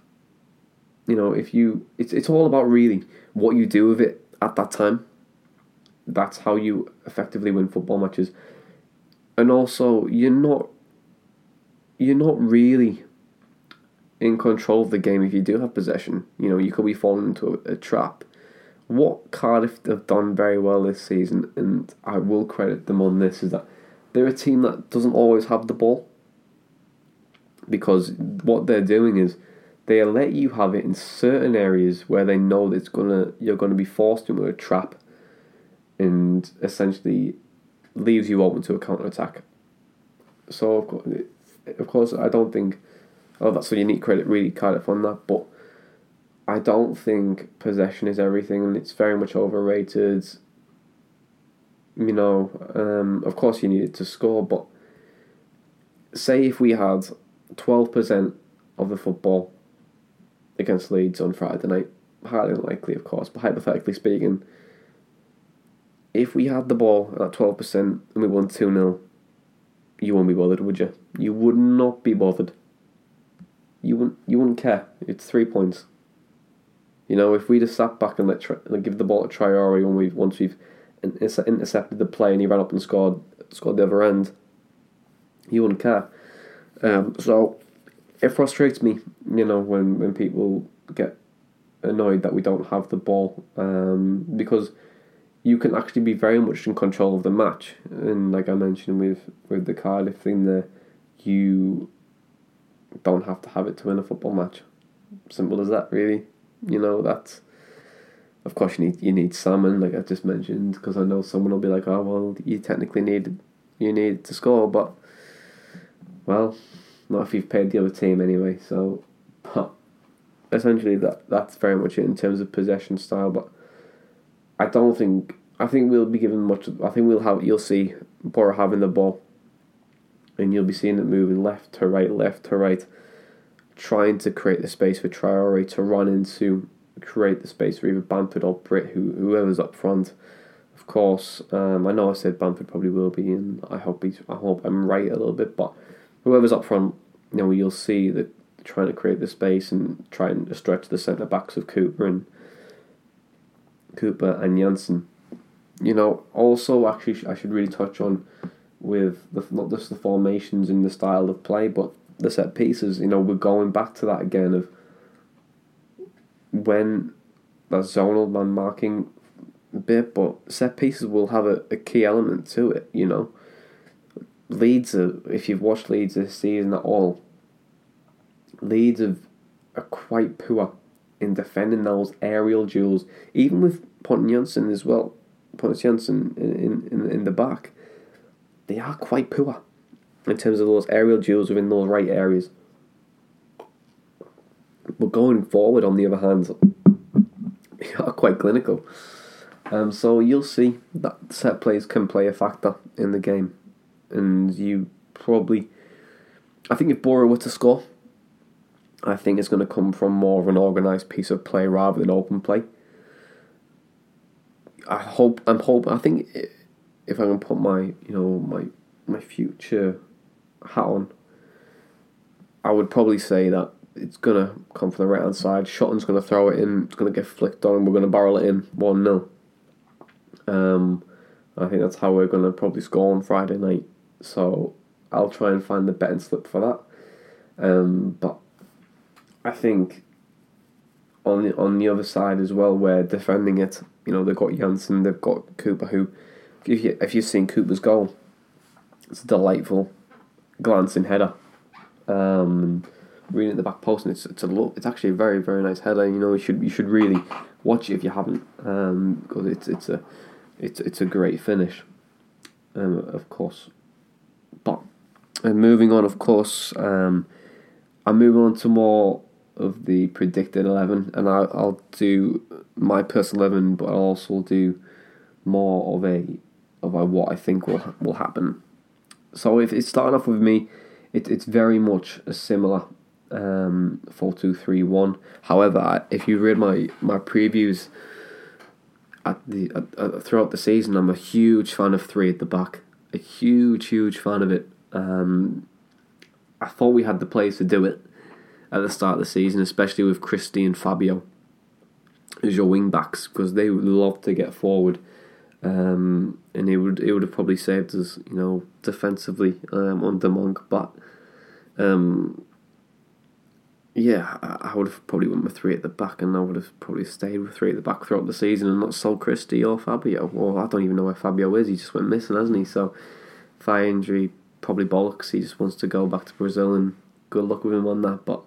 A: you know, if you, it's it's all about really what you do with it at that time. That's how you effectively win football matches, and also you're not you're not really in control of the game if you do have possession. You know, you could be falling into a, a trap what Cardiff have done very well this season, and I will credit them on this, is that they're a team that doesn't always have the ball. Because what they're doing is they let you have it in certain areas where they know that it's gonna you're gonna be forced into a trap, and essentially leaves you open to a counter attack. So of course, I don't think. Oh, that's a unique credit, really, Cardiff on that, but I don't think possession is everything, and it's very much overrated. You know, um, of course you needed to score, but say if we had twelve percent of the football against Leeds on Friday night, highly unlikely, of course, but hypothetically speaking, if we had the ball at twelve percent and we won two 0 you wouldn't be bothered, would you? You would not be bothered. You wouldn't. You wouldn't care. It's three points. You know, if we just sat back and let like, give the ball to Traore when we've once we've intercepted the play and he ran up and scored scored the other end, he wouldn't care. Um, so it frustrates me, you know, when when people get annoyed that we don't have the ball um, because you can actually be very much in control of the match. And like I mentioned with with the Cardiff thing there, you don't have to have it to win a football match. Simple as that, really. You know that's. Of course, you need you need salmon, like I just mentioned, because I know someone will be like, "Oh well, you technically need you need to score," but well, not if you've paid the other team anyway. So, but essentially that that's very much it in terms of possession style. But I don't think I think we'll be given much. I think we'll have you'll see Boro having the ball, and you'll be seeing it moving left to right, left to right trying to create the space for Traore to run into, create the space for either Bamford or Britt, who whoever's up front. Of course, um, I know I said Bamford probably will be, and I hope he's, I hope I'm right a little bit. But whoever's up front, you know, you'll see that trying to create the space and trying to stretch the centre backs of Cooper and Cooper and Jansson. You know, also actually I should really touch on with the not just the formations and the style of play, but the set pieces, you know, we're going back to that again of when that zonal man marking bit, but set pieces will have a, a key element to it, you know. Leeds, are, if you've watched Leeds this season at all, Leeds have, are quite poor in defending those aerial duels, even with Pontus Jansson as well. Pontus Jansson in, in, in the back, they are quite poor in terms of those aerial duels within those right areas. But going forward, on the other hand, they are quite clinical. Um, so you'll see that set plays can play a factor in the game, and you probably, I think if Boro were to score, I think it's going to come from more of an organised piece of play rather than open play. I hope I'm hope I think if I can put my you know my my future hat on, I would probably say that it's gonna come from the right hand side. Shotton's gonna throw it in. It's gonna get flicked on. We're gonna barrel it in one 0 Um, I think that's how we're gonna probably score on Friday night. So I'll try and find the betting slip for that. Um, but I think on the on the other side as well, we're defending it. You know, they've got Jansson, they've got Cooper. Who, if you if you've seen Cooper's goal, it's a delightful glancing header. Um, reading at the back post, and it's it's a look. It's actually a very very nice header. You know, you should you should really watch it if you haven't, um, because it's it's a it's it's a great finish. Um, of course, but and moving on, of course, um, I'm moving on to more of the predicted eleven, and I'll I'll do my personal eleven, but I'll also do more of a of a what I think will will happen. So if it's starting off with me, it, it's very much a similar um, four two three one. However, if you read my my previews at the throughout the season, I'm a huge fan of three at the back. A huge, huge fan of it. Um, I thought we had the players to do it at the start of the season, especially with Christie and Fabio as your wing backs, because they would love to get forward. Um, and it would it would have probably saved us, you know, defensively um, under Monk. But um, yeah, I, would have probably went with three at the back, and I would have probably stayed with three at the back throughout the season and not sold Christie or Fabio. Or I don't even know where Fabio is. He just went missing, hasn't he? So thigh injury, probably bollocks. He just wants to go back to Brazil, and good luck with him on that. But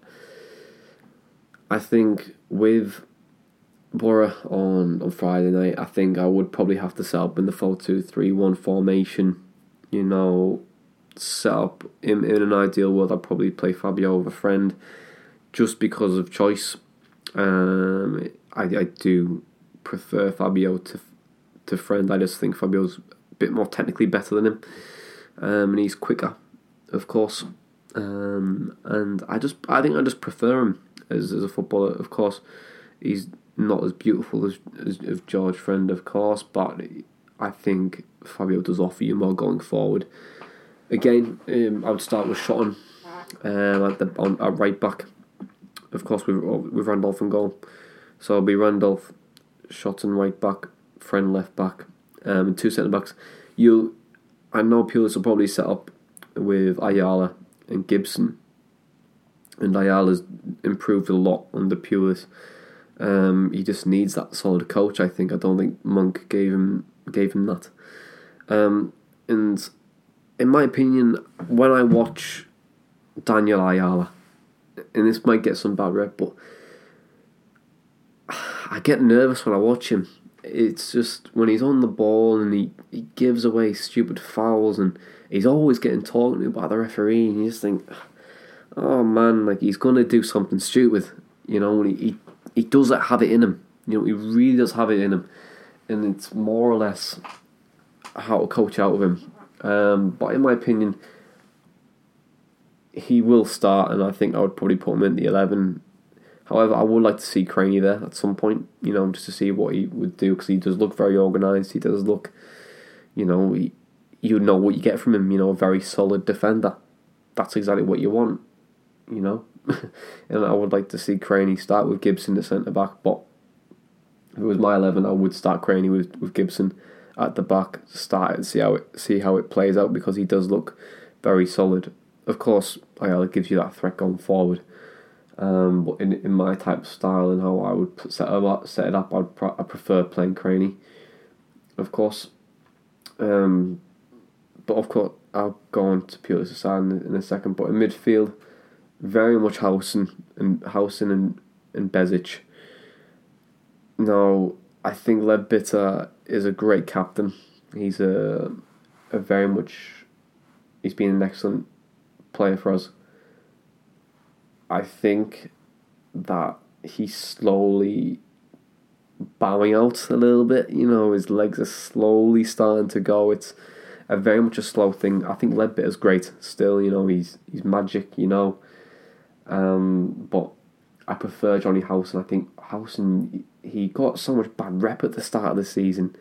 A: I think with Boro on on Friday night, I think I would probably have to set up in the 4 2 3 1 formation. You know, set up in, in an ideal world, I'd probably play Fabio over Friend just because of choice. Um, I, I do prefer Fabio to to Friend. I just think Fabio's a bit more technically better than him, um, and he's quicker, of course. Um, and I just I think I just prefer him as, as a footballer. Of course, he's not as beautiful as, as, as George Friend, of course, but I think Fabio does offer you more going forward. Again, um, I would start with Shotton um, at the on at right back of course, with with Randolph and goal. So it'll be Randolph, Shotton right back, Friend left back, um, and two centre backs. You, I know Pulis will probably set up with Ayala and Gibson, and Ayala's improved a lot under Pulis. Um, he just needs that solid coach. I think. I don't think Monk gave him gave him that. Um, and in my opinion, when I watch Daniel Ayala and this might get some bad rep, but I get nervous when I watch him. It's just when he's on the ball and he, he gives away stupid fouls and he's always getting talked to by the referee and you just think, oh man, like he's gonna do something stupid, you know. He he, he doesn't have it in him, you know. He really does have it in him, and it's more or less how to coach out of him. Um, but in my opinion, he will start, and I think I would probably put him in the eleven. However, I would like to see Cranie there at some point, you know, just to see what he would do because he does look very organised. He does look, you know, he, you know what you get from him. You know, a very solid defender. That's exactly what you want, you know. and I would like to see Cranie start with Gibson the centre back, but if it was my eleven, I would start Cranie with, with Gibson at the back, start and see how it see how it plays out because he does look very solid of course, Ayala gives you that threat going forward. Um, but in in my type of style and how I would set it up, set it up, I'd pro- I prefer playing Cranie. Of course, um, but of course I'll go on to Pulis' side in, a second. But in midfield, very much Howson and Howson and and Besic. Now I think Leadbitter is a great captain. He's a a very much he's been an excellent player for us. I think that he's slowly bowing out a little bit. You know, his legs are slowly starting to go. It's a very much a slow thing. I think Leadbitter's great still. You know, he's he's magic. You know, um, but I prefer Jonny Howson. I think Howson he got so much bad rep at the start of the season,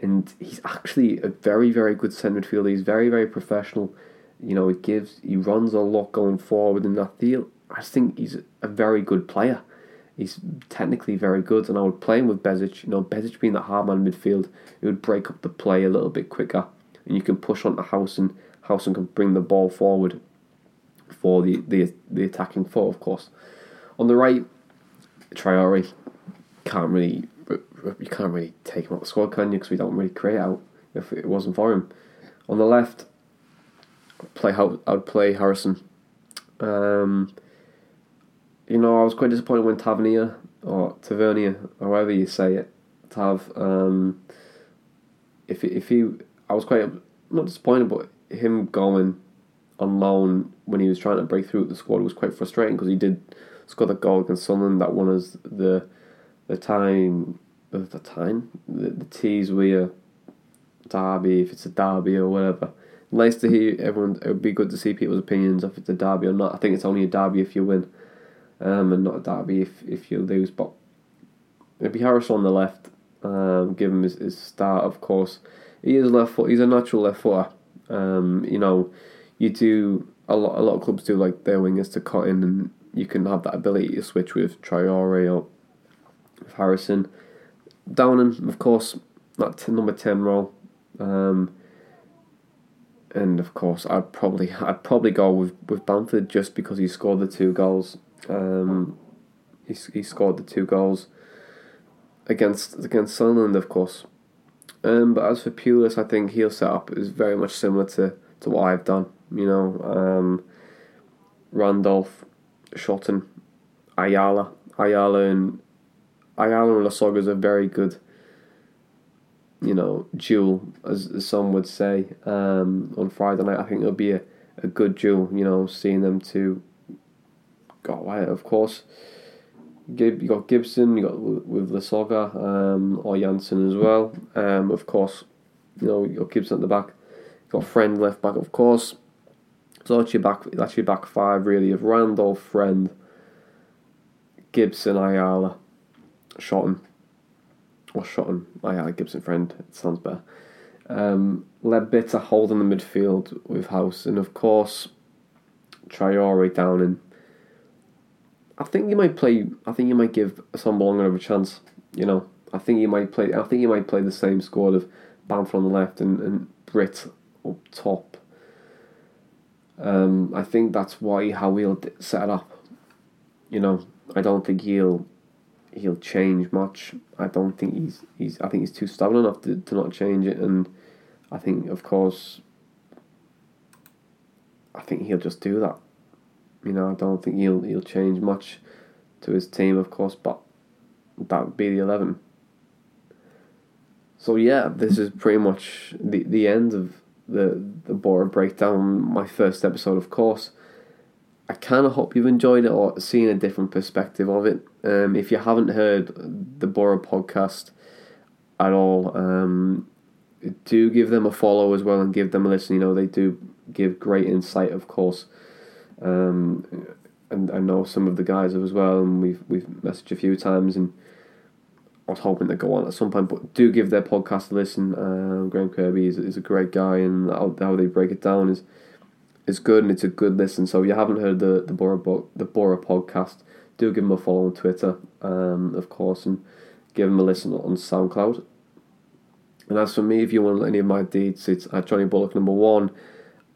A: and he's actually a very very good centre midfielder. He's very very professional. You know, he gives he runs a lot going forward, and I feel I think he's a very good player. He's technically very good, and I would play him with Besic. You know, Besic being that hard man midfield, it would break up the play a little bit quicker, and you can push on the house, and Howson can bring the ball forward for the, the the attacking four, of course. On the right, Traore can't really you can't really take him out the squad, can you? Because we don't really create out if it wasn't for him. On the left, play I'd play Harrison. Um, you know, I was quite disappointed when Tavernier or Tavernier, however you say it, Tav. Um, if if he, I was quite not disappointed, but him going on loan when he was trying to break through the squad was quite frustrating because he did score the goal against Sunderland that won us the the time of the time the, the Tees-Wear derby if it's a derby or whatever. Nice to hear everyone. It would be good to see people's opinions if it's a derby or not. I think it's only a derby if you win, um, and not a derby if if you lose. But it'd be Harris on the left. Um, give him his, his start, of course. He is left foot. He's a natural left footer. Um, you know, you do a lot. A lot of clubs do like their wingers to cut in, and you can have that ability to switch with Traore or with Harrison. Downing, of course, that t- number ten role. Um, and of course, I'd probably I'd probably go with, with Bamford just because he scored the two goals. Um, he he scored the two goals against against Sunderland, of course. Um, but as for Pulis, I think he'll set up is very much similar to, to what I've done. You know, um, Randolph, Shotton, Ayala, Ayala and Ayala and Lasogga is a very good, you know, duel as, as some would say. Um, on Friday night, I think it'll be a, a good duel. You know, seeing them two go away, of course. Gib, you got Gibson, you got with Lasogga, um, or Jansson as well. Um, of course, you know you got Gibson at the back. You got Friend left back, of course. So that's your back. That's your back five really of Randolph, Friend, Gibson, Ayala, Shotton, or Shotton, Ayala, Gibson, Friend. It sounds better. Um, Leadbitter holding the midfield with House, and of course, Traore down in I think you might play. I think you might give Assombalonga a chance. You know, I think you might play. I think you might play the same squad of Bamford on the left and, and Britt up top. Um, I think that's why how he'll set it up. You know, I don't think he'll he'll change much. I don't think he's he's. I think he's too stubborn enough to, to not change it, and I think of course. I think he'll just do that. You know, I don't think he'll he'll change much to his team, of course, but that would be the eleven. So yeah, this is pretty much the the end of the the Boro breakdown. My first episode, of course. I kind of hope you've enjoyed it or seen a different perspective of it. Um, if you haven't heard the Boro podcast at all, um, do give them a follow as well and give them a listen. You know, they do give great insight, of course. Um, and I know some of the guys as well, and we've we've messaged a few times, and I was hoping to go on at some point. But do give their podcast a listen. Uh, Graham Kirby is, is a great guy, and how, how they break it down is is good, and it's a good listen. So if you haven't heard the the Boro the Boro podcast, do give them a follow on Twitter, um, of course, and give them a listen on SoundCloud. And as for me, if you want any of my deeds, it's at Jonny Bullock number one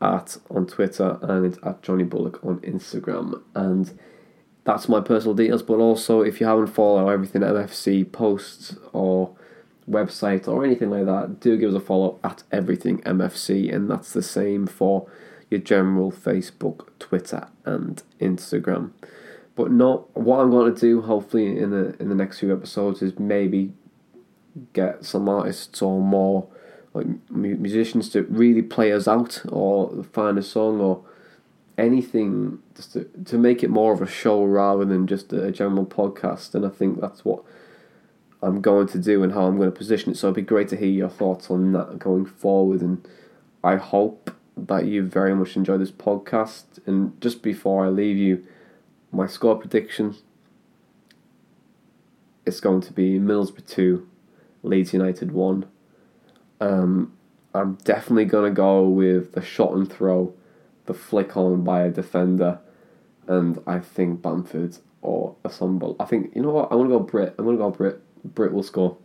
A: at on Twitter and it's at Jonny Bullock on Instagram. And that's my personal details. But also, if you haven't followed everything MFC posts or website or anything like that, do give us a follow at everything MFC, and that's the same for your general Facebook, Twitter, and Instagram. But not what I'm going to do. Hopefully, in the in the next few episodes, is maybe get some artists or more like musicians to really play us out or find a song or anything just to, to make it more of a show rather than just a general podcast and I think that's what I'm going to do and how I'm going to position it. So it'd be great to hear your thoughts on that going forward. And I hope that you very much enjoy this podcast. And just before I leave you, my score prediction is going to be Middlesbrough 2, Leeds United 1. Um, I'm definitely going to go with the Shotton throw, the flick on by a defender, and I think Bamford or Assombalonga. I think, you know what, I'm going to go Britt. I'm going to go Britt. Britt will score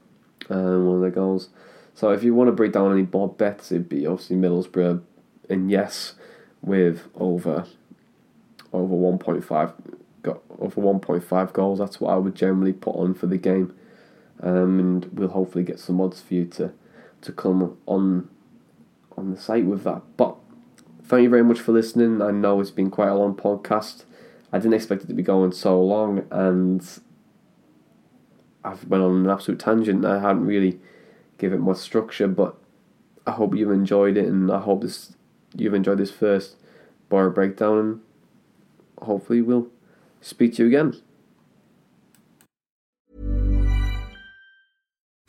A: um, one of the goals. So if you want to break down any board bets, it'd be obviously Middlesbrough and yes, with over over 1.5 over 1.5 goals. That's what I would generally put on for the game, um, and we'll hopefully get some odds for you to to come on on the site with that. But thank you very much for listening. I know it's been quite a long podcast. I didn't expect it to be going so long, and I've went on an absolute tangent. I hadn't really given it much structure, but I hope you've enjoyed it, and I hope this you've enjoyed this first Boro Breakdown. And hopefully, we'll speak to you again.